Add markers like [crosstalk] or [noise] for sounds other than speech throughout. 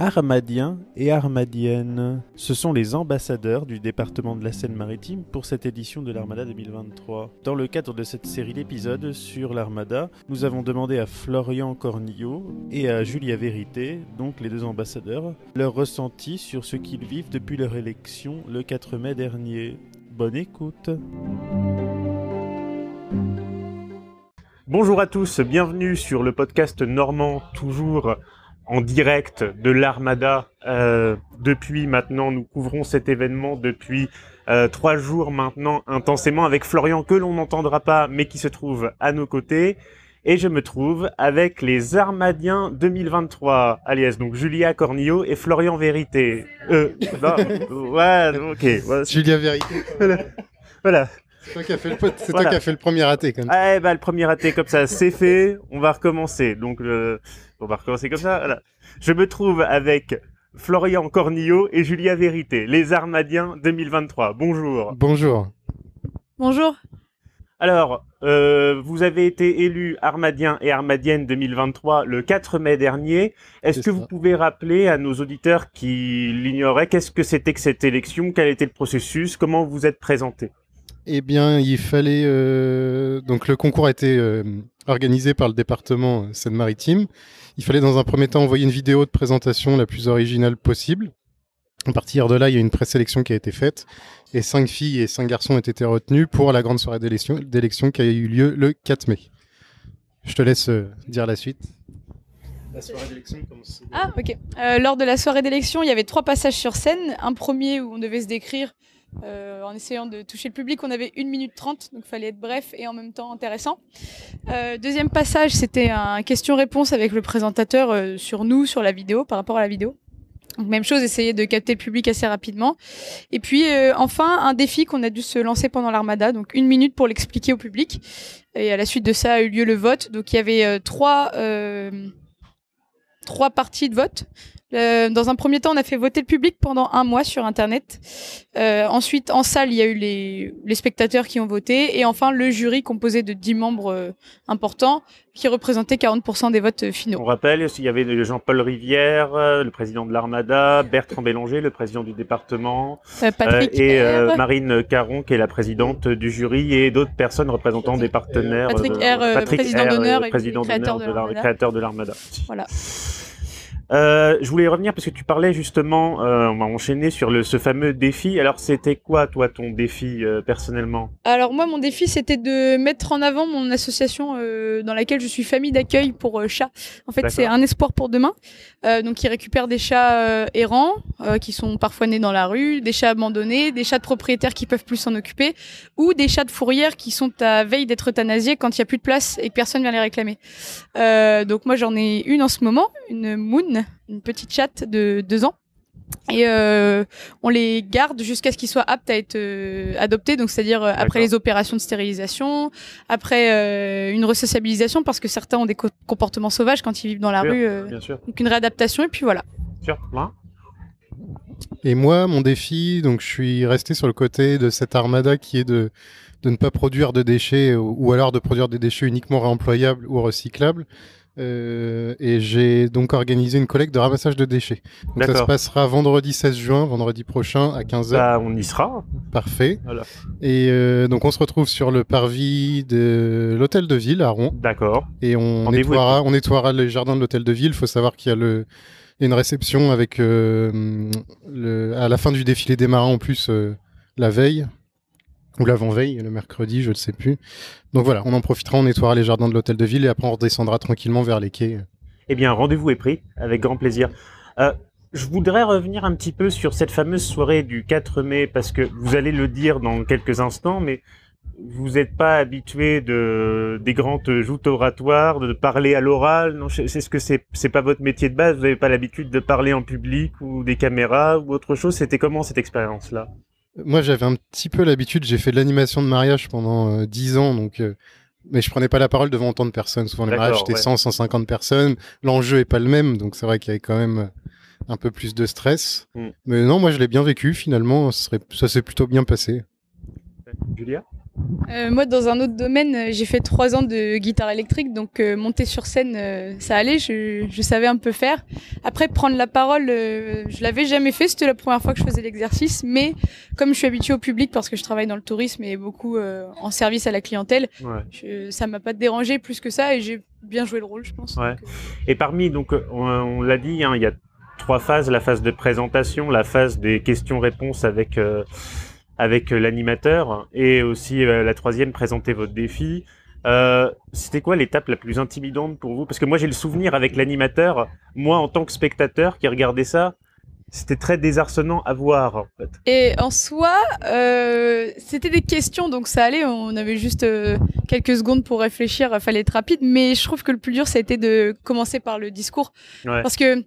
Armadiens et Armadiennes. Ce sont les ambassadeurs du département de la Seine-Maritime pour cette édition de l'Armada 2023. Dans le cadre de cette série d'épisodes sur l'Armada, nous avons demandé à Florian Cornillo et à Julia Vérité, donc les deux ambassadeurs, leur ressenti sur ce qu'ils vivent depuis leur élection le 4 mai dernier. Bonne écoute. Bonjour à tous, bienvenue sur le podcast normand, toujours en direct de l'Armada. Euh, depuis maintenant, nous couvrons cet événement depuis euh, trois jours maintenant intensément avec Florian que l'on n'entendra pas mais qui se trouve à nos côtés. Et je me trouve avec les Armadiens 2023, alias donc Julia Cornillo et Florian Vérité. Euh, bah, ouais, ok. Julia Vérité. Voilà. voilà. C'est toi qui as fait le, c'est toi qui as fait le premier raté comme ça. Ah, bah, le premier raté comme ça, c'est fait. On va recommencer. Donc, euh, on va recommencer comme ça. Voilà. Je me trouve avec Florian Cornillo et Julia Vérité, les Armadiens 2023. Bonjour. Bonjour. Bonjour. Alors, euh, vous avez été élu Armadien et Armadienne 2023 le 4 mai dernier. Est-ce que ça. vous pouvez rappeler à nos auditeurs qui l'ignoraient qu'est-ce que c'était que cette élection, quel était le processus, comment vous êtes présenté? Eh bien, il fallait euh, donc le concours a été euh, organisé par le département euh, Seine-Maritime. Il fallait dans un premier temps envoyer une vidéo de présentation la plus originale possible. À partir de là, il y a une présélection qui a été faite et cinq filles et cinq garçons ont été retenus pour la grande soirée d'élection qui a eu lieu le 4 mai. Je te laisse euh, dire la suite. La soirée d'élection commence. Ah, ok. Euh, lors de la soirée d'élection, il y avait trois passages sur scène. Un premier où on devait se décrire euh, en essayant de toucher le public. On avait 1 minute 30, donc il fallait être bref et en même temps intéressant. Euh, deuxième passage, c'était un question-réponse avec le présentateur euh, sur nous, sur la vidéo, par rapport à la vidéo. Même chose, essayer de capter le public assez rapidement. Et puis enfin, un défi qu'on a dû se lancer pendant l'armada, donc une minute pour l'expliquer au public. Et à la suite de ça a eu lieu le vote. Donc il y avait trois, trois parties de vote. Euh, dans un premier temps, on a fait voter le public pendant un mois sur Internet. Euh, ensuite, en salle, il y a eu les, les spectateurs qui ont voté. Et enfin, le jury composé de 10 membres euh, importants qui représentaient 40% des votes euh, On finaux. rappelle, il y avait Jean-Paul Rivière, euh, le président de l'Armada, Bertrand Bélanger, le président du département, Euh, Patrick euh, et euh. Marine Caron, qui est la présidente du jury, et d'autres personnes représentant des partenaires. Patrick R, euh, président d'honneur et l'Armada. créateur de l'Armada. Voilà. Euh, je voulais revenir parce que tu parlais justement, euh, on va enchaîner sur le, ce fameux défi. Alors, c'était quoi, toi, ton défi euh, personnellement? Alors moi, mon défi, c'était de mettre en avant mon association dans laquelle je suis famille d'accueil pour chats. En fait, c'est un espoir pour demain. Donc, ils récupèrent des chats errants qui sont parfois nés dans la rue, des chats abandonnés, des chats de propriétaires qui peuvent plus s'en occuper, ou des chats de fourrière qui sont à veille d'être euthanasiés quand il y a plus de place et que personne vient les réclamer. Donc moi, j'en ai une en ce moment, une Moon, une petite chatte de deux ans. Et euh, on les garde jusqu'à ce qu'ils soient aptes à être euh, adoptés, donc c'est-à-dire euh, après les opérations de stérilisation, après euh, une resociabilisation parce que certains ont des co- comportements sauvages quand ils vivent dans la Bien rue, euh, Bien sûr. donc une réadaptation et puis voilà. Sûr, plein. Et moi, mon défi, donc je suis resté sur le côté de cette armada qui est de, de ne pas produire de déchets ou, ou alors de produire des déchets uniquement réemployables ou recyclables. Euh, et j'ai donc organisé une collecte de ramassage de déchets. Donc ça se passera vendredi 16 juin, vendredi prochain à 15h. Bah, on y sera. Parfait. Voilà. Et euh, donc on se retrouve sur le parvis de l'hôtel de ville à Rouen. D'accord. Et on nettoiera, on nettoiera les jardins de l'hôtel de ville. Il faut savoir qu'il y a le, une réception avec euh, le, à la fin du défilé des marins en plus la veille ou l'avant-veille, le mercredi, je ne sais plus. Donc voilà, on en profitera, on nettoiera les jardins de l'hôtel de ville et après on redescendra tranquillement vers les quais. Eh bien, rendez-vous est pris, avec grand plaisir. Euh, je voudrais revenir un petit peu sur cette fameuse soirée du 4 mai, parce que vous allez le dire dans quelques instants, mais vous n'êtes pas habitué de des grandes joutes oratoires, de parler à l'oral. Non, c'est ce que c'est. C'est pas votre métier de base. Vous n'avez pas l'habitude de parler en public ou des caméras ou autre chose. C'était comment cette expérience-là? Moi, j'avais un petit peu l'habitude, j'ai fait de l'animation de mariage pendant euh, 10 ans, donc euh, mais je prenais pas la parole devant autant de personnes. Souvent, les mariages, c'était ouais. 100, 150 personnes. L'enjeu est pas le même, donc c'est vrai qu'il y avait quand même euh, un peu plus de stress. Mm. Mais non, moi, je l'ai bien vécu, finalement. Ça s'est plutôt bien passé. Julia? Euh, moi, dans un autre domaine, euh, j'ai fait trois ans de guitare électrique, donc euh, monter sur scène, euh, ça allait, je, je savais un peu faire. Après, prendre la parole, je l'avais jamais fait, c'était la première fois que je faisais l'exercice, mais comme je suis habituée au public parce que je travaille dans le tourisme et beaucoup en service à la clientèle, Ouais. je, ça m'a pas dérangé plus que ça et j'ai bien joué le rôle, je pense. Ouais. Donc, Et parmi, donc, on, on l'a dit, hein, il y a trois phases la phase de présentation, la phase des questions-réponses avec avec euh, l'animateur, et aussi euh, la troisième, présenter votre défi. Euh, C'était quoi l'étape la plus intimidante pour vous? Parce que moi, j'ai le souvenir avec l'animateur, moi en tant que spectateur qui regardait ça, c'était très désarçonnant à voir. En fait. Et en soi, euh, c'était des questions, donc ça allait. On avait juste euh, quelques secondes pour réfléchir. Il fallait être rapide. Mais je trouve que le plus dur, ça a été de commencer par le discours. Ouais. Parce que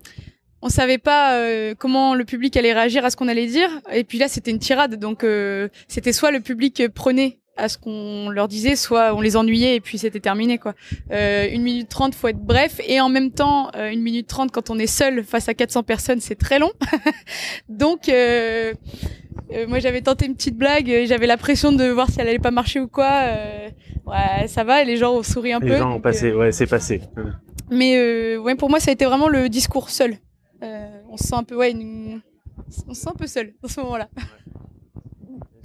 on savait pas euh, comment le public allait réagir à ce qu'on allait dire. Et puis là, c'était une tirade. Donc euh, c'était soit le public prenait à ce qu'on leur disait, soit on les ennuyait et puis c'était terminé quoi. Euh, une minute trente, faut être bref et en même temps euh, une minute trente quand on est seul face à 400 personnes, c'est très long. [laughs] Donc euh, euh, moi j'avais tenté une petite blague, et j'avais la pression de voir si elle allait pas marcher ou quoi. Euh, ouais, ça va, et les gens ont souri un Les peu. gens ont passé, ouais, c'est passé. mais euh, ouais, pour moi, ça a été vraiment le discours seul. Euh, on se sent un peu, ouais, on se sent un peu seul [laughs] dans ce moment-là.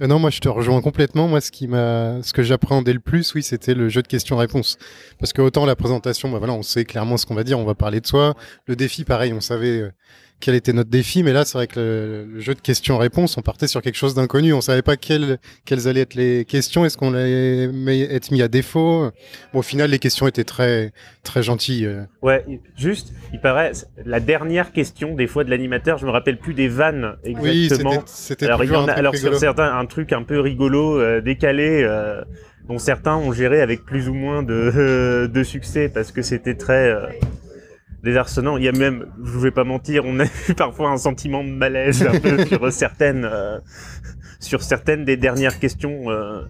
Euh, non, moi je te rejoins complètement. Moi, ce qui m'a, ce que j'appréhendais le plus, oui, c'était le jeu de questions-réponses. Parce que autant la présentation, bah voilà, on sait clairement ce qu'on va dire, on va parler de soi. Le défi, pareil, on savait euh, quel était notre défi, mais là, c'est vrai que le, le jeu de questions-réponses, on partait sur quelque chose d'inconnu. On savait pas quelles, quelles allaient être les questions. Est-ce qu'on allait être mis à défaut? Bon, au final, les questions étaient très, très gentilles. euh. Ouais, juste, il paraît, la dernière question des fois de l'animateur, je me rappelle plus des vannes Oui, exactement. c'était, c'était alors, il y en a, alors sur certains, un truc un peu rigolo, euh, décalé, euh, dont certains ont géré avec plus ou moins de, [laughs] de succès parce que c'était très euh, désarçonnant. Il y a même, je vais pas mentir, on a [laughs] eu parfois un sentiment de malaise un peu sur [laughs] certaines, euh, sur certaines des dernières questions. euh,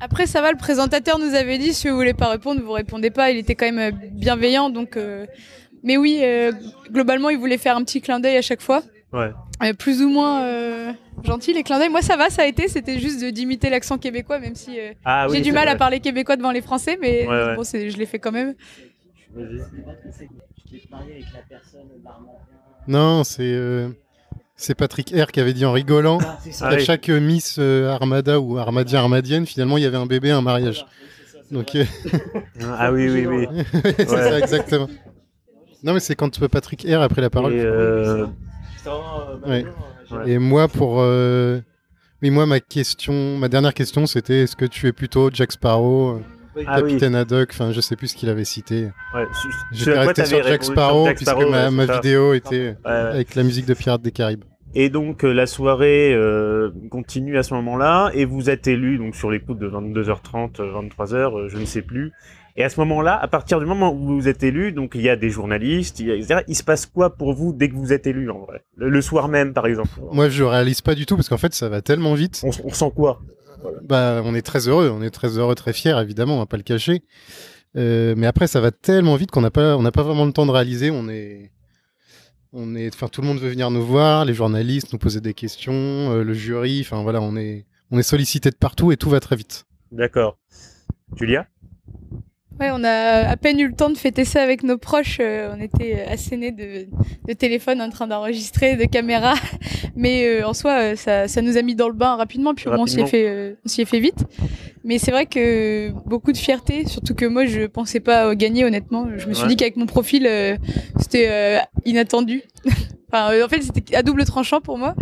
Après, ça va, le présentateur nous avait dit, si vous voulez pas répondre, vous répondez pas. Il était quand même euh, bienveillant, donc. euh, Mais oui, euh, globalement, il voulait faire un petit clin d'œil à chaque fois. Ouais. Euh, plus ou moins euh, gentil, les clins d'œil. Moi, ça va, ça a été. C'était juste de- d'imiter l'accent québécois, même si euh, Ah oui, j'ai du mal à parler québécois devant les Français, mais Ouais, bon, je l'ai fait quand même. Vas-y. Tu t'es marié avec la personne barman. Non, c'est, euh, c'est Patrick R qui avait dit en rigolant. Ah. Ah à oui. chaque euh, Miss euh, Armada ou Armadien Armadienne, finalement, il y avait un bébé, un mariage. Donc, euh, Ah oui, oui, oui. [laughs] c'est Ouais. ça, exactement. Non, mais c'est quand euh, Patrick R a pris la parole. Euh, Ouais. Ouais. Et moi, pour. euh, Oui, moi, ma question, ma dernière question, c'était est-ce que tu es plutôt Jack Sparrow, Oui. Ah oui. Capitaine Haddock Enfin, je sais plus ce qu'il avait cité. ouais, J'étais resté sur Jack Sparrow, Jack puisque Sparrow, ma, ouais, ma c'est ça. vidéo était Ouais, ouais. avec la musique de Pirates des Caraïbes. Et donc euh, la soirée euh, continue à ce moment-là et vous êtes élu donc sur les coups de 22h30, euh, 23h, euh, je ne sais plus. Et à ce moment-là, à partir du moment où vous êtes élu, donc il y a des journalistes, il, y a, etc. Il se passe quoi pour vous dès que vous êtes élu en vrai? Le, le soir même par exemple? Moi, je réalise pas du tout parce qu'en fait, ça va tellement vite. on, on ressent quoi? Bah, on est très heureux, on est très heureux, très fiers, évidemment, on va pas le cacher. Euh, mais après, ça va tellement vite qu'on n'a pas, on n'a pas vraiment le temps de réaliser. On est, on est, enfin, tout le monde veut venir nous voir, les journalistes nous poser des questions, euh, le jury, enfin voilà, on est, on est sollicité de partout et tout va très vite. D'accord. Julia? Ouais, on a à peine eu le temps de fêter ça avec nos proches. euh, on était assénés de, de téléphone en train d'enregistrer, de caméras. [laughs] Mais euh, en soi, euh, ça, ça nous a mis dans le bain rapidement. Puis on s'y est fait, euh, on s'y est fait vite. Mais c'est vrai que beaucoup de fierté, surtout que moi, je pensais pas gagner, honnêtement. Je me suis Ouais. dit qu'avec mon profil, euh, c'était euh, inattendu. [laughs] enfin, euh, en fait, c'était à double tranchant pour moi.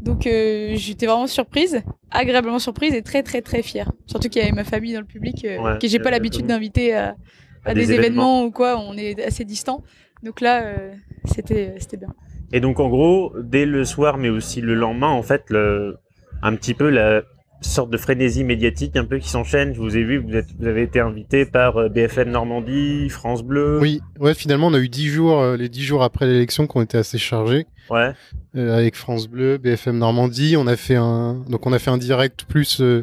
Donc, euh, j'étais vraiment surprise, agréablement surprise et très, très, très fière. Surtout qu'il y avait ma famille dans le public, euh, Ouais, que j'ai euh, pas l'habitude comme- d'inviter à, à des, événements. ou quoi. On est assez distants. Donc là, euh, c'était, c'était bien. Et donc en gros, dès le soir, mais aussi le lendemain, en fait, le, un petit peu la sorte de frénésie médiatique un peu qui s'enchaîne. Je vous ai vu, vous, êtes, vous avez été invité par euh, BFM Normandie, France Bleu. Oui, ouais, finalement, on a eu dix jours, euh, les dix jours après l'élection, qui ont été assez chargés. Ouais. euh, avec France Bleu, BFM Normandie. On a fait un, donc on a fait un direct plus euh,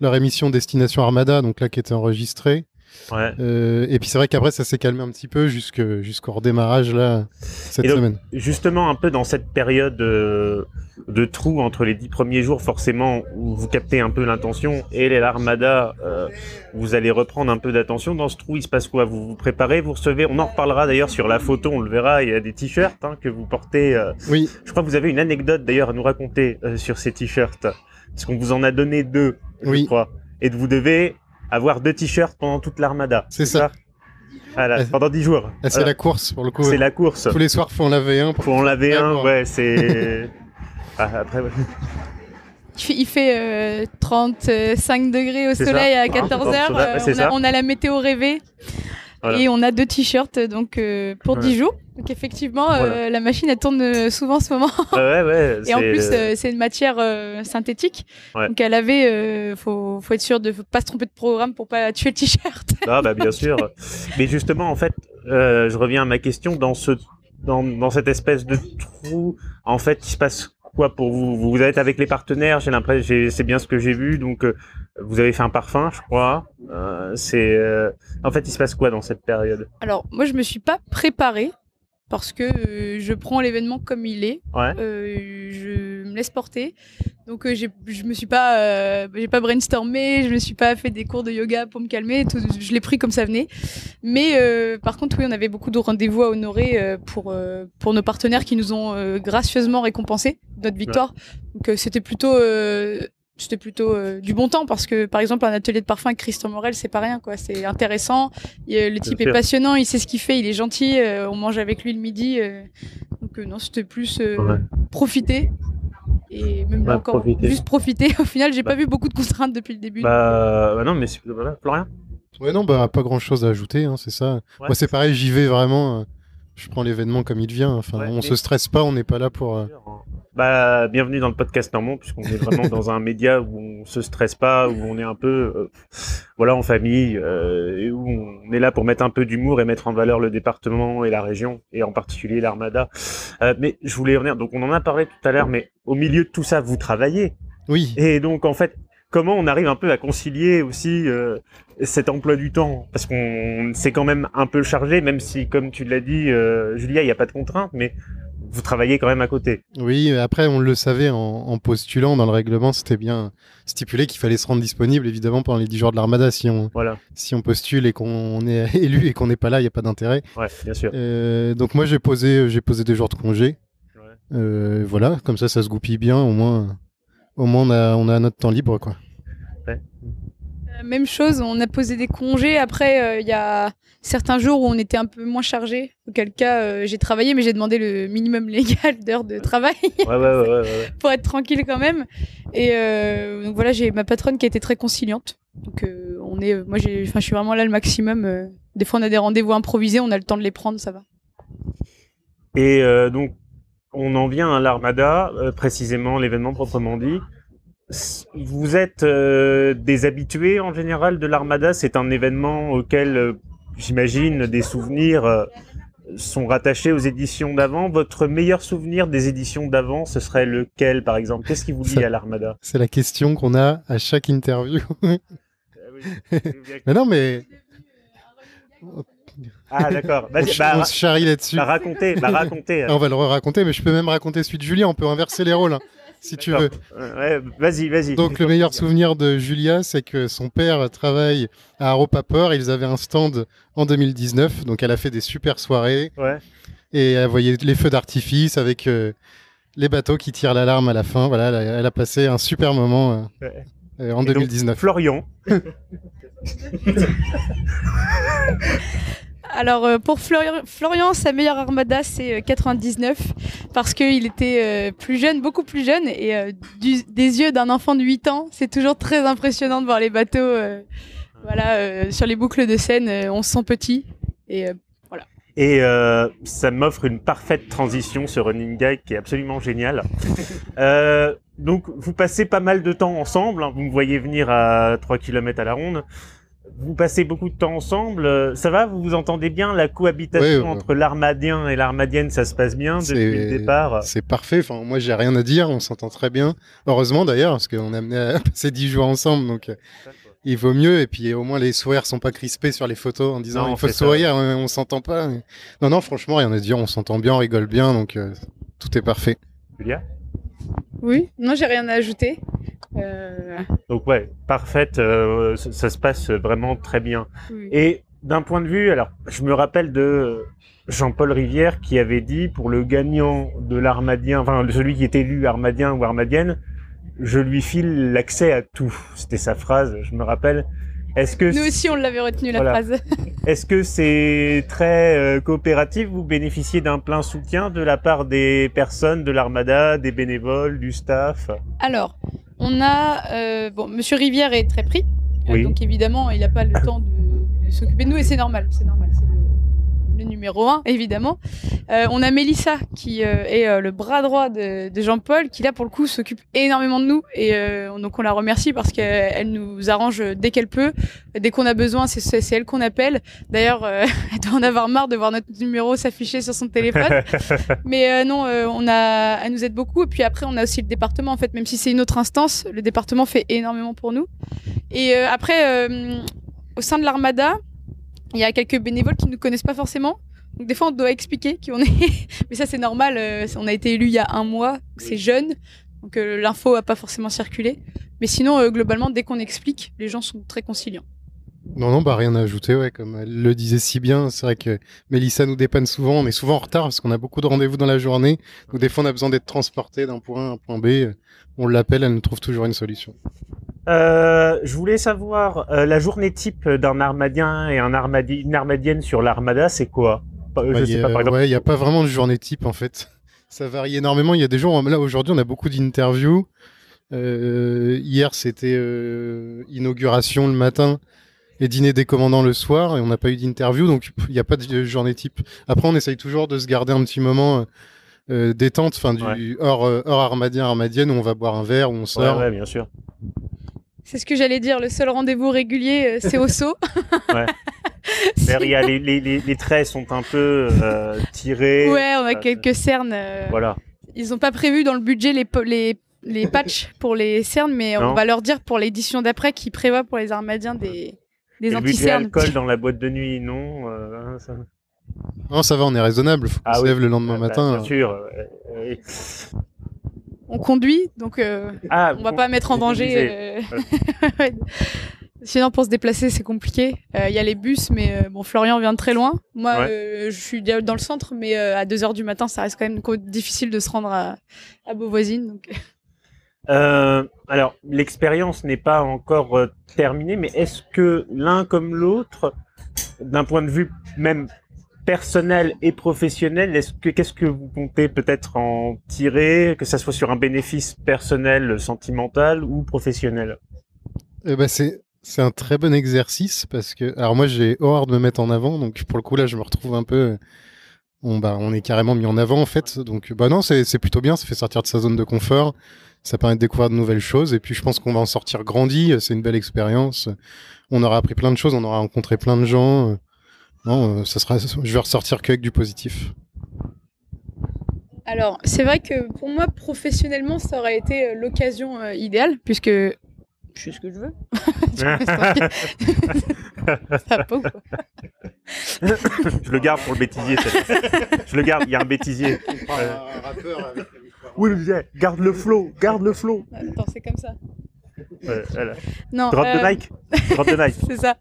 leur émission Destination Armada, donc là qui était enregistrée. Ouais. Euh, et puis c'est vrai qu'après ça s'est calmé un petit peu jusque- jusqu'au redémarrage là cette donc, semaine. Justement, un peu dans cette période euh, de trou entre les dix premiers jours, forcément, où vous captez un peu l'intention, et les l'armada, euh, vous allez reprendre un peu d'attention. Dans ce trou, il se passe quoi? Vous vous préparez, vous recevez? On en reparlera d'ailleurs sur la photo, on le verra. Il y a des t-shirts hein, que vous portez. Oui, Je crois que vous avez une anecdote d'ailleurs à nous raconter sur ces t-shirts, parce qu'on vous en a donné deux, je Oui. crois, et vous devez avoir deux t-shirts pendant toute l'armada. C'est ça. Voilà, Euh, pendant dix jours. c'est Voilà. la course pour le coup. C'est la course. Tous les soirs faut en laver un. Pour... Faut en laver un, ouais, [laughs] c'est. Ah, après, ouais. Il fait, euh, 35 degrés au soleil ça. à 14h. Ouais, ouais, c'est on, ça. a, on a la météo rêvée. Voilà. Et on a deux t-shirts donc euh, pour Ouais. 10 jours. Donc effectivement, euh, la machine elle tourne euh, souvent en ce moment. ouais, ouais. [laughs] Et en plus, euh, c'est une matière synthétique. Ouais. Donc à laver, faut, faut être sûr de faut pas se tromper de programme pour pas tuer le t-shirt. Ah, bah, bien [laughs] sûr. Mais justement, en fait, je reviens à ma question. Dans, ce, dans, dans cette espèce de trou, en fait, il se passe quoi pour vous? Vous êtes avec les partenaires, j'ai l'impression, c'est bien ce que j'ai vu. Donc, vous avez fait un parfum, je crois. Euh, c'est, euh, En fait, il se passe quoi dans cette période? Alors moi, je me suis pas préparée parce que euh, je prends l'événement comme il est. Ouais. Je me laisse porter. Donc je me suis pas, j'ai pas brainstormé, je me suis pas fait des cours de yoga pour me calmer. Tout, je l'ai pris comme ça venait. Mais par contre, oui, on avait beaucoup de rendez-vous à honorer pour pour nos partenaires qui nous ont gracieusement récompensé notre victoire. Donc c'était plutôt c'était plutôt euh, du bon temps parce que par exemple un atelier de parfum avec Christian Morel c'est pas rien quoi c'est intéressant Il, euh, le type est passionnant il sait ce qu'il fait il est gentil euh, on mange avec lui le midi euh, donc euh, non c'était plus euh, Ouais. profiter et même là Ouais, encore profiter. juste profiter [laughs] au final j'ai Bah. pas vu beaucoup de contraintes depuis le début Bah, bah non, mais c'est- voilà, Florian? Ouais, non, bah, pas grand chose à ajouter, hein, c'est ça. Ouais. Moi, c'est pareil, j'y vais vraiment. je prends l'événement comme il vient. Enfin, Ouais, on mais- se stresse pas, on n'est pas là pour. Bah, bienvenue dans le podcast Normand, puisqu'on est vraiment dans un média où on se stresse pas, où on est un peu, euh, voilà, en famille, euh, et où on est là pour mettre un peu d'humour et mettre en valeur le département et la région, et en particulier l'Armada. Euh, mais je voulais revenir, donc on en a parlé tout à l'heure, mais au milieu de tout ça, vous travaillez. Oui, Et donc, en fait, comment on arrive un peu à concilier aussi euh, cet emploi du temps? Parce qu'on s'est quand même un peu chargé, même si, comme tu l'as dit, euh, Julia, il n'y a pas de contraintes, mais vous travaillez quand même à côté. oui. Après, on le savait en, en postulant dans le règlement, c'était bien stipulé qu'il fallait se rendre disponible, évidemment, pendant les 10 jours de l'Armada. Si on, Voilà, si on postule et qu'on est [laughs] élu et qu'on n'est pas là, il n'y a pas d'intérêt. ouais, bien sûr. Euh, donc moi, j'ai posé, j'ai posé des jours de congé. Ouais. Euh, voilà, comme ça, ça se goupille bien. Au moins, au moins, on a, on a notre temps libre, quoi. Euh, même chose on a posé des congés après euh, il y a certains jours où on était un peu moins chargé auquel cas euh, j'ai travaillé mais j'ai demandé le minimum légal d'heures de travail Ouais, ouais, ouais, ouais, ouais. [laughs] pour être tranquille quand même. Et euh, donc voilà, j'ai ma patronne qui a été très conciliante. Donc euh, on est, moi je suis vraiment là le maximum. euh. des fois on a des rendez-vous improvisés, on a le temps de les prendre, ça va. Et euh, donc, on en vient à l'Armada, euh, précisément l'événement proprement dit. Vous êtes euh, des habitués en général de l'Armada? C'est un événement auquel, euh, j'imagine, des souvenirs euh, sont rattachés aux éditions d'avant. Votre meilleur souvenir des éditions d'avant, ce serait lequel, par exemple? Qu'est-ce qui vous lie à l'Armada? C'est la question qu'on a à chaque interview. [laughs] [laughs] mais non, mais Ah d'accord. [laughs] on, Vas-y, ch- bah, on se charrie là-dessus. bah, racontez, bah, racontez. On va le raconter, mais je peux même raconter celui de Julia. On peut inverser les rôles, hein, si tu veux. Euh, ouais, vas-y, vas-y. Donc le meilleur souvenir de Julia, c'est que son père travaille à Arrow Paper. Ils avaient un stand en 2019, donc elle a fait des super soirées Ouais. et elle voyait les feux d'artifice avec euh, les bateaux qui tirent l'alarme à la fin. Voilà, elle a, elle a passé un super moment euh, Ouais. euh, en Et donc, 2019. Florian. [laughs] [laughs] Alors euh, pour Florian, Florian, sa meilleure armada c'est euh, 99 parce qu'il était euh, plus jeune, beaucoup plus jeune et euh, du- des yeux d'un enfant de 8 ans, c'est toujours très impressionnant de voir les bateaux. euh, voilà, euh, sur les boucles de Seine, euh, on se sent petit et euh, Et euh, ça m'offre une parfaite transition, ce running gag qui est absolument génial. [laughs] Euh, donc, vous passez pas mal de temps ensemble. hein. Vous me voyez venir à 3 km à la ronde. Vous passez beaucoup de temps ensemble. Euh, Ça va Vous vous entendez bien La cohabitation Ouais, ouais. entre l'armadien et l'armadienne, ça se passe bien depuis le départ? C'est parfait. Enfin, moi, j'ai rien à dire. On s'entend très bien. Heureusement d'ailleurs, parce qu'on est amené à [laughs] passer 10 jours ensemble. Donc, euh, il vaut mieux. Et puis au moins les sourires sont pas crispés sur les photos en disant Non, il faut c'est ça. sourire, on, on s'entend pas. Non, non, franchement, rien à dire. On s'entend bien, on rigole bien, donc euh, tout est parfait. Julia? Oui, non, j'ai rien à ajouter. Euh, Donc ouais, parfaite, euh, ça, ça se passe vraiment très bien. oui. Et d'un point de vue, alors je me rappelle de Jean-Paul Rivière qui avait dit pour le gagnant de l'Armadien, enfin celui qui est élu Armadien ou Armadienne, je lui file l'accès à tout. C'était sa phrase, je me rappelle. Est-ce que Nous aussi, on l'avait retenu la Voilà. phrase. [laughs] est-ce que c'est très euh, coopératif Vous bénéficiez d'un plein soutien de la part des personnes de l'Armada, des bénévoles, du staff? Alors, on a. euh, bon, Monsieur Rivière est très pris. Oui. donc, évidemment, il n'a pas le temps de, de s'occuper de nous et c'est normal. C'est normal. C'est le, numéro un, évidemment. Euh, on a Mélissa qui euh, est euh, le bras droit de, de Jean-Paul, qui là, pour le coup, s'occupe énormément de nous. Et donc, on la remercie parce qu'elle nous arrange dès qu'elle peut. Dès qu'on a besoin, c'est elle qu'on appelle. D'ailleurs, [laughs] elle doit en avoir marre de voir notre numéro s'afficher sur son téléphone. [laughs] Mais non, on a, elle nous aide beaucoup. Et puis après, on a aussi le département, en fait, même si c'est une autre instance, le département fait énormément pour nous. Et après, au sein de l'Armada, il y a quelques bénévoles qui ne nous connaissent pas forcément. Donc des fois, on doit expliquer qui on [laughs] est. Mais ça, c'est normal. euh, on a été élu il y a un mois. C'est jeune. Donc euh, l'info a pas forcément circulé. Mais sinon, euh, globalement, dès qu'on explique, les gens sont très conciliants. Non, non, bah rien à ajouter, ouais, comme elle le disait si bien. C'est vrai que Mélissa nous dépanne souvent, on est souvent en retard parce qu'on a beaucoup de rendez-vous dans la journée. Donc des fois, on a besoin d'être transporté d'un point A à un point B. On l'appelle, elle nous trouve toujours une solution. Euh, je voulais savoir, euh, la journée type d'un armadien et un armadi- une armadienne sur l'armada, c'est quoi? Je Bah, sais y pas, a- par exemple. Ouais, il n'y a pas vraiment de journée type en fait. [laughs] Ça varie énormément. Il y a des jours, là aujourd'hui, on a beaucoup d'interviews. Euh, hier, c'était inauguration le matin et dîner des commandants le soir et on n'a pas eu d'interview, donc il n'y a pas de journée type. Après, on essaye toujours de se garder un petit moment détente, enfin du hors, hors armadien, armadienne, où on va boire un verre, où on Ouais, sort. ouais, bien sûr. C'est ce que j'allais dire. Le seul rendez-vous régulier, euh, c'est au saut. [laughs] Ouais. C'est- D'ailleurs, il y a les, les, les, les traits sont un peu euh, tirés. Ouais, on a Euh, quelques cernes. euh, Voilà. Ils n'ont pas prévu dans le budget les, po- les, les patchs pour les cernes, mais Non. on va leur dire pour l'édition d'après qu'ils prévoient pour les armadiens des, des Et le budget anti-cernes. alcool dans la boîte de nuit, non euh, ça- Non, ça va, on est raisonnable. Faut qu'on Ah se oui. lève le lendemain Ah, bah, matin. Bien sûr. euh, euh, On conduit, donc euh, Ah, on va pas mettre en danger. euh. [laughs] Sinon, pour se déplacer, c'est compliqué. Euh, Il y a les bus, mais euh, bon, Florian vient de très loin. Moi, Ouais. euh, je suis dans le centre, mais euh, à 2h du matin, ça reste quand même difficile de se rendre à, à Beauvoisine. Donc... Euh, alors, l'expérience n'est pas encore euh, terminée, mais est-ce que l'un comme l'autre, d'un point de vue même personnel et professionnel, est-ce que qu'est-ce que vous comptez peut-être en tirer, que ça soit sur un bénéfice personnel, sentimental ou professionnel? Eh ben, c'est c'est un très bon exercice parce que alors moi j'ai horreur de me mettre en avant donc pour le coup là je me retrouve un peu on bah on est carrément mis en avant en fait. Donc bah non c'est c'est plutôt bien ça fait sortir de sa zone de confort ça permet de découvrir de nouvelles choses et puis je pense qu'on va en sortir grandi c'est une belle expérience. On aura appris plein de choses on aura rencontré plein de gens non euh, ça sera je vais ressortir qu'avec du positif Alors, c'est vrai que pour moi, professionnellement, ça aurait été euh, l'occasion euh, idéale, puisque je fais ce que je veux. [laughs] [laughs] ça quoi Je le garde pour le bêtisier. Je le garde. Il y a un bêtisier. Oui, mais garde le flow, garde le flow. Attends, c'est comme ça. Voilà. Non, Drop euh, de. [laughs] Drop de Nike. c'est ça.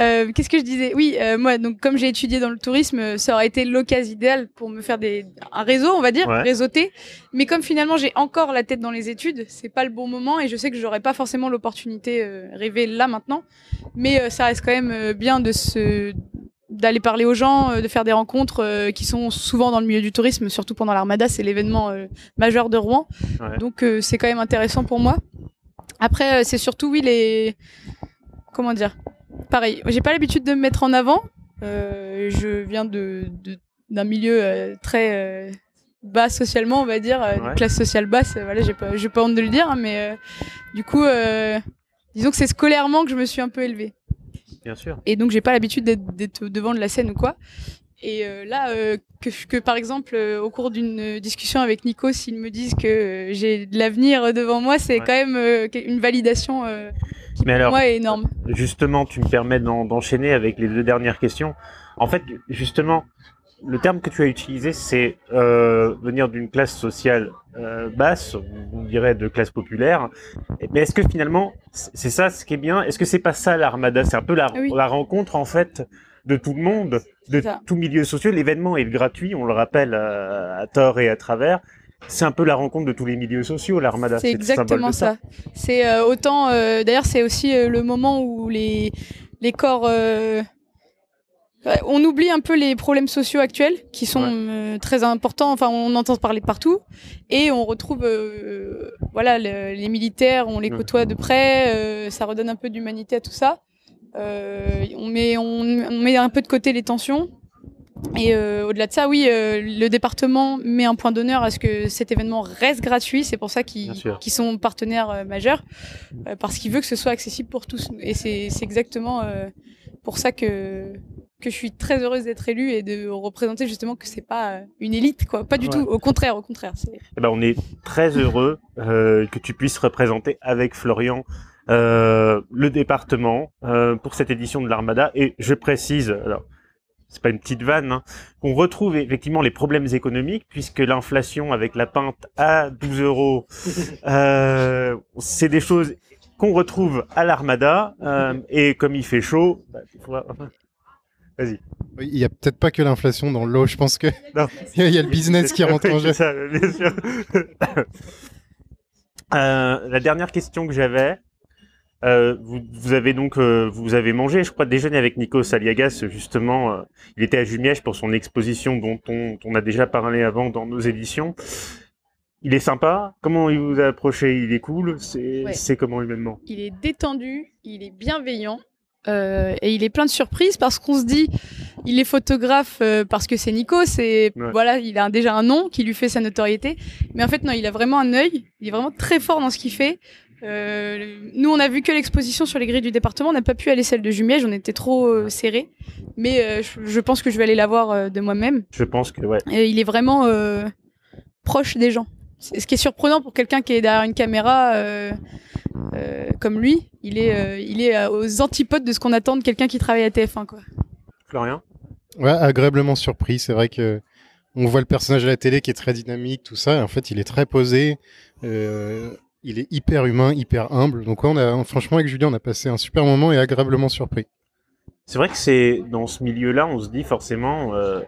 Euh, Qu'est-ce que je disais? Oui, euh, moi, donc comme j'ai étudié dans le tourisme, euh, ça aurait été l'occasion idéale pour me faire des un réseau, on va dire, Ouais. réseauter. Mais comme finalement j'ai encore la tête dans les études, c'est pas le bon moment et je sais que j'aurais pas forcément l'opportunité euh, rêvée là maintenant. Mais euh, ça reste quand même euh, bien de se d'aller parler aux gens, euh, de faire des rencontres euh, qui sont souvent dans le milieu du tourisme, surtout pendant l'Armada, c'est l'événement euh, majeur de Rouen. Ouais. Donc euh, c'est quand même intéressant pour moi. Après, euh, c'est surtout oui les comment dire. Pareil, j'ai pas l'habitude de me mettre en avant. Euh, je viens de d'un milieu euh, très euh, bas socialement, on va dire, Ouais. classe sociale basse. voilà, j'ai pas j'ai pas honte de le dire, hein, mais du coup, disons que c'est scolairement que je me suis un peu élevée. Bien sûr. Et donc, j'ai pas l'habitude d'être d'être devant de la scène ou quoi. Et euh, là, euh, que, que par exemple, euh, au cours d'une discussion avec Nico, s'ils me disent que j'ai de l'avenir devant moi, c'est Ouais. quand même une validation Mais alors, pour moi est énorme. justement, tu me permets d'en- d'enchaîner avec les deux dernières questions. En fait, justement, le terme que tu as utilisé, c'est venir d'une classe sociale basse, on dirait de classe populaire. Mais est-ce que finalement, c'est c'est ça ce qui est bien? Est-ce que c'est pas ça l'armada? C'est un peu la, Oui. la rencontre en fait de tout le monde, de tout milieu social. L'événement est gratuit, on le rappelle euh, à tort et à travers. C'est un peu la rencontre de tous les milieux sociaux, l'armada. C'est exactement ça. C'est euh, autant. euh, D'ailleurs, c'est aussi euh, le moment où les les corps. on oublie un peu les problèmes sociaux actuels qui sont Ouais. très importants. Enfin, on entend parler partout et on retrouve, voilà, le- les militaires, on les Ouais. côtoie de près. ça redonne un peu d'humanité à tout ça. Euh, on met on, on met un peu de côté les tensions. Et euh, au-delà de ça, oui, euh, le département met un point d'honneur à ce que cet événement reste gratuit. C'est pour ça qu'ils sont partenaires euh, majeurs, parce qu'il veut que ce soit accessible pour tous. Et c'est exactement pour ça que que je suis très heureuse d'être élue et de représenter justement que c'est pas une élite, quoi. Pas du Ouais. tout. Au contraire, au contraire. Eh ben, on est très heureux que tu puisses représenter avec Florian euh, le département euh, pour cette édition de l'Armada. Et je précise, alors c'est pas une petite vanne, hein, qu'on retrouve effectivement les problèmes économiques puisque l'inflation avec la pinte à 12 euros, [laughs] euh, c'est des choses qu'on retrouve à l'Armada. euh, et comme il fait chaud, bah, faudra- Vas-y. Il y a peut-être pas que l'inflation dans l'eau. Je pense que Non. [laughs] il y a le business qui rentre en jeu. ça, bien sûr. Euh, la dernière question que j'avais, euh, vous, vous avez donc euh, vous avez mangé, je crois, déjeuner avec Nikos Aliagas justement. euh, il était à Jumièges pour son exposition dont on, on a déjà parlé avant dans nos éditions. Il est sympa. Comment il vous a approché? Il est cool? C'est Ouais. comment humainement? Il est détendu, il est bienveillant. euh, et il est plein de surprises parce qu'on se dit, il est photographe euh, parce que c'est Nico, c'est Ouais. voilà, il a déjà un nom qui lui fait sa notoriété. Mais en fait non, il a vraiment un œil, il est vraiment très fort dans ce qu'il fait. Euh, nous, on a vu que l'exposition sur les grilles du département, on n'a pas pu aller celle de Jumièges, on était trop euh, serrés. Mais euh, je, je pense que je vais aller la voir euh, de moi-même. Je pense que ouais. Et il est vraiment euh, proche des gens. C'est- Ce qui est surprenant pour quelqu'un qui est derrière une caméra euh, euh, comme lui, il est, euh, il est aux antipodes de ce qu'on attend de quelqu'un qui travaille à TF1. Quoi. Florian? Ouais, agréablement surpris. C'est vrai que on voit le personnage à la télé qui est très dynamique, tout ça. Et en fait, il est très posé. euh, il est hyper humain, hyper humble. Donc, ouais, on a, franchement, avec Julien, on a passé un super moment et agréablement surpris. C'est vrai que c'est dans ce milieu-là, on se dit forcément, euh,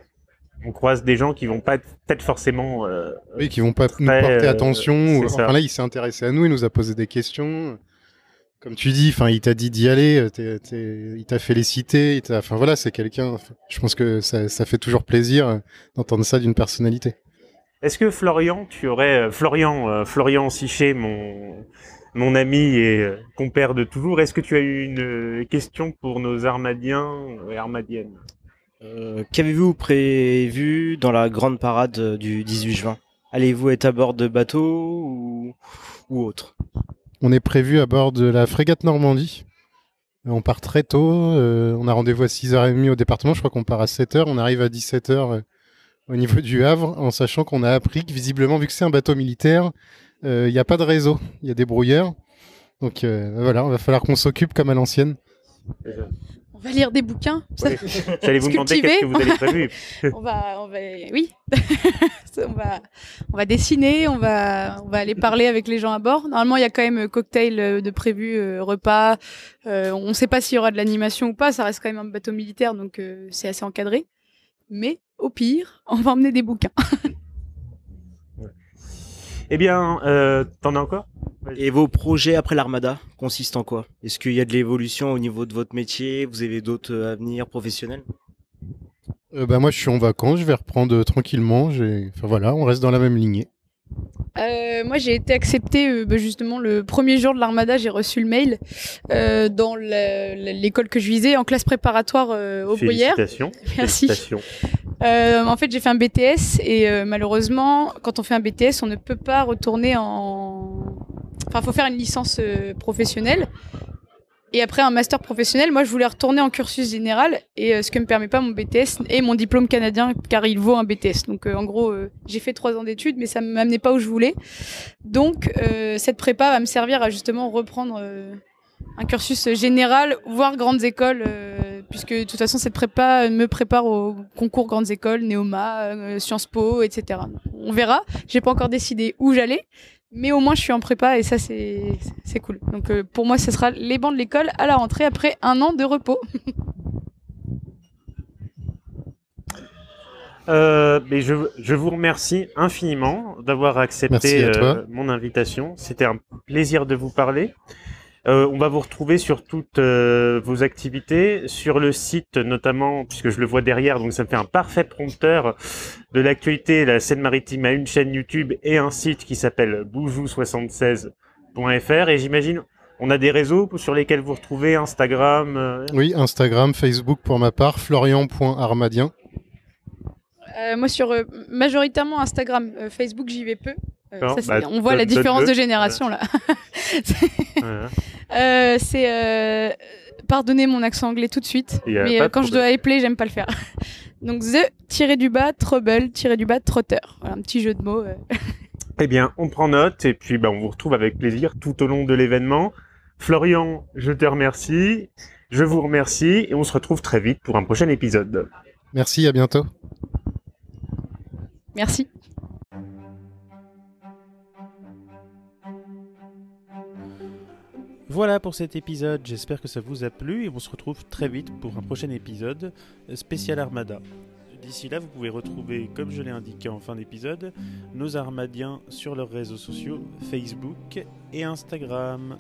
on croise des gens qui vont pas être- peut-être forcément euh, Oui, qui vont pas nous porter euh, attention. ou-. Enfin là, il s'est intéressé à nous, il nous a posé des questions. Comme tu dis, enfin, il t'a dit d'y aller, t'es- t'es- il t'a félicité. il t'a- Enfin voilà, c'est quelqu'un. Je pense que ça, ça fait toujours plaisir d'entendre ça d'une personnalité. Est-ce que Florian, tu aurais euh, Florian, euh, Florian Sichet, mon mon ami et euh, compère de toujours, est-ce que tu as eu une euh, question pour nos armadiens et armadiennes? Euh, Qu'avez-vous prévu dans la grande parade du 18 juin? Allez-vous être à bord de bateau ou, ou autre? On est prévu à bord de la frégate Normandie. On part très tôt. euh, on a rendez-vous à 6h30 au département. Je crois qu'on part à 7h. On arrive à 17h euh, au niveau du Havre, en sachant qu'on a appris que visiblement, vu que c'est un bateau militaire, euh, il n'y a pas de réseau. Il y a des brouilleurs. Donc euh, voilà, on va falloir qu'on s'occupe comme à l'ancienne. On va lire des bouquins. Ça- [laughs] Oui. J'allais vous demander Cultiver. qu'est-ce que vous avez prévu. [laughs] on va, on va, oui. [laughs] On va, on va dessiner, on va, on va aller parler avec les gens à bord. Normalement, il y a quand même euh, cocktail euh, de prévu, euh, repas. Euh, on ne sait pas s'il y aura de l'animation ou pas. Ça reste quand même un bateau militaire, donc euh, c'est assez encadré. Mais au pire, on va emmener des bouquins. [laughs] Eh bien, euh, t'en as encore? Et vos projets après l'armada consistent en quoi? Est-ce qu'il y a de l'évolution au niveau de votre métier? Vous avez d'autres euh, avenirs professionnels? Euh, bah moi, je suis en vacances. Je vais reprendre tranquillement. Enfin voilà, on reste dans la même lignée. Euh, moi, j'ai été acceptée euh, bah, justement le premier jour de l'armada. J'ai reçu le mail euh, dans l'école que je visais en classe préparatoire euh, au Bruyère. Félicitations. Merci. Félicitations. Euh, en fait, j'ai fait un BTS et euh, malheureusement, quand on fait un BTS, on ne peut pas retourner en. Enfin, faut faire une licence euh, professionnelle. Et après un master professionnel, moi, je voulais retourner en cursus général et ce que me permet pas mon BTS et mon diplôme canadien, car il vaut un BTS. Donc, en gros, j'ai fait trois ans d'études, mais ça ne m'amenait pas où je voulais. Donc, cette prépa va me servir à justement reprendre un cursus général, voire grandes écoles, puisque de toute façon cette prépa me prépare au concours grandes écoles, Néoma, euh, Sciences Po, etc. On verra. J'ai pas encore décidé où j'allais, mais au moins je suis en prépa et ça c'est c'est cool. Donc euh, pour moi ce sera les bancs de l'école à la rentrée après un an de repos. [laughs] Euh, mais je, je vous remercie infiniment d'avoir accepté euh, mon invitation. C'était un plaisir de vous parler. Euh, on va vous retrouver sur toutes euh, vos activités, sur le site notamment, puisque je le vois derrière, donc ça me fait un parfait prompteur de l'actualité. La Seine-Maritime a une chaîne YouTube et un site qui s'appelle boujou76.fr. Et j'imagine, on a des réseaux sur lesquels vous retrouvez Instagram. euh, Oui, Instagram, Facebook pour ma part, florian.armadien. Euh, moi sur euh, majoritairement Instagram, Euh, Facebook j'y vais peu. Euh, ça, Bah, on voit la différence de génération là. voilà. [laughs] Euh, c'est euh, pardonnez mon accent anglais tout de suite, mais euh, quand je dois épeler, j'aime pas le faire. [laughs] Donc the tiré du bas trouble tiré du bas trotter. Voilà un petit jeu de mots. euh. Eh bien, on prend note et puis bah, on vous retrouve avec plaisir tout au long de l'événement. Florian, je te remercie, je vous remercie et on se retrouve très vite pour un prochain épisode. Merci, à bientôt. Merci. Voilà pour cet épisode, j'espère que ça vous a plu et on se retrouve très vite pour un prochain épisode spécial Armada. D'ici là, vous pouvez retrouver, comme je l'ai indiqué en fin d'épisode, nos Armadiens sur leurs réseaux sociaux Facebook et Instagram.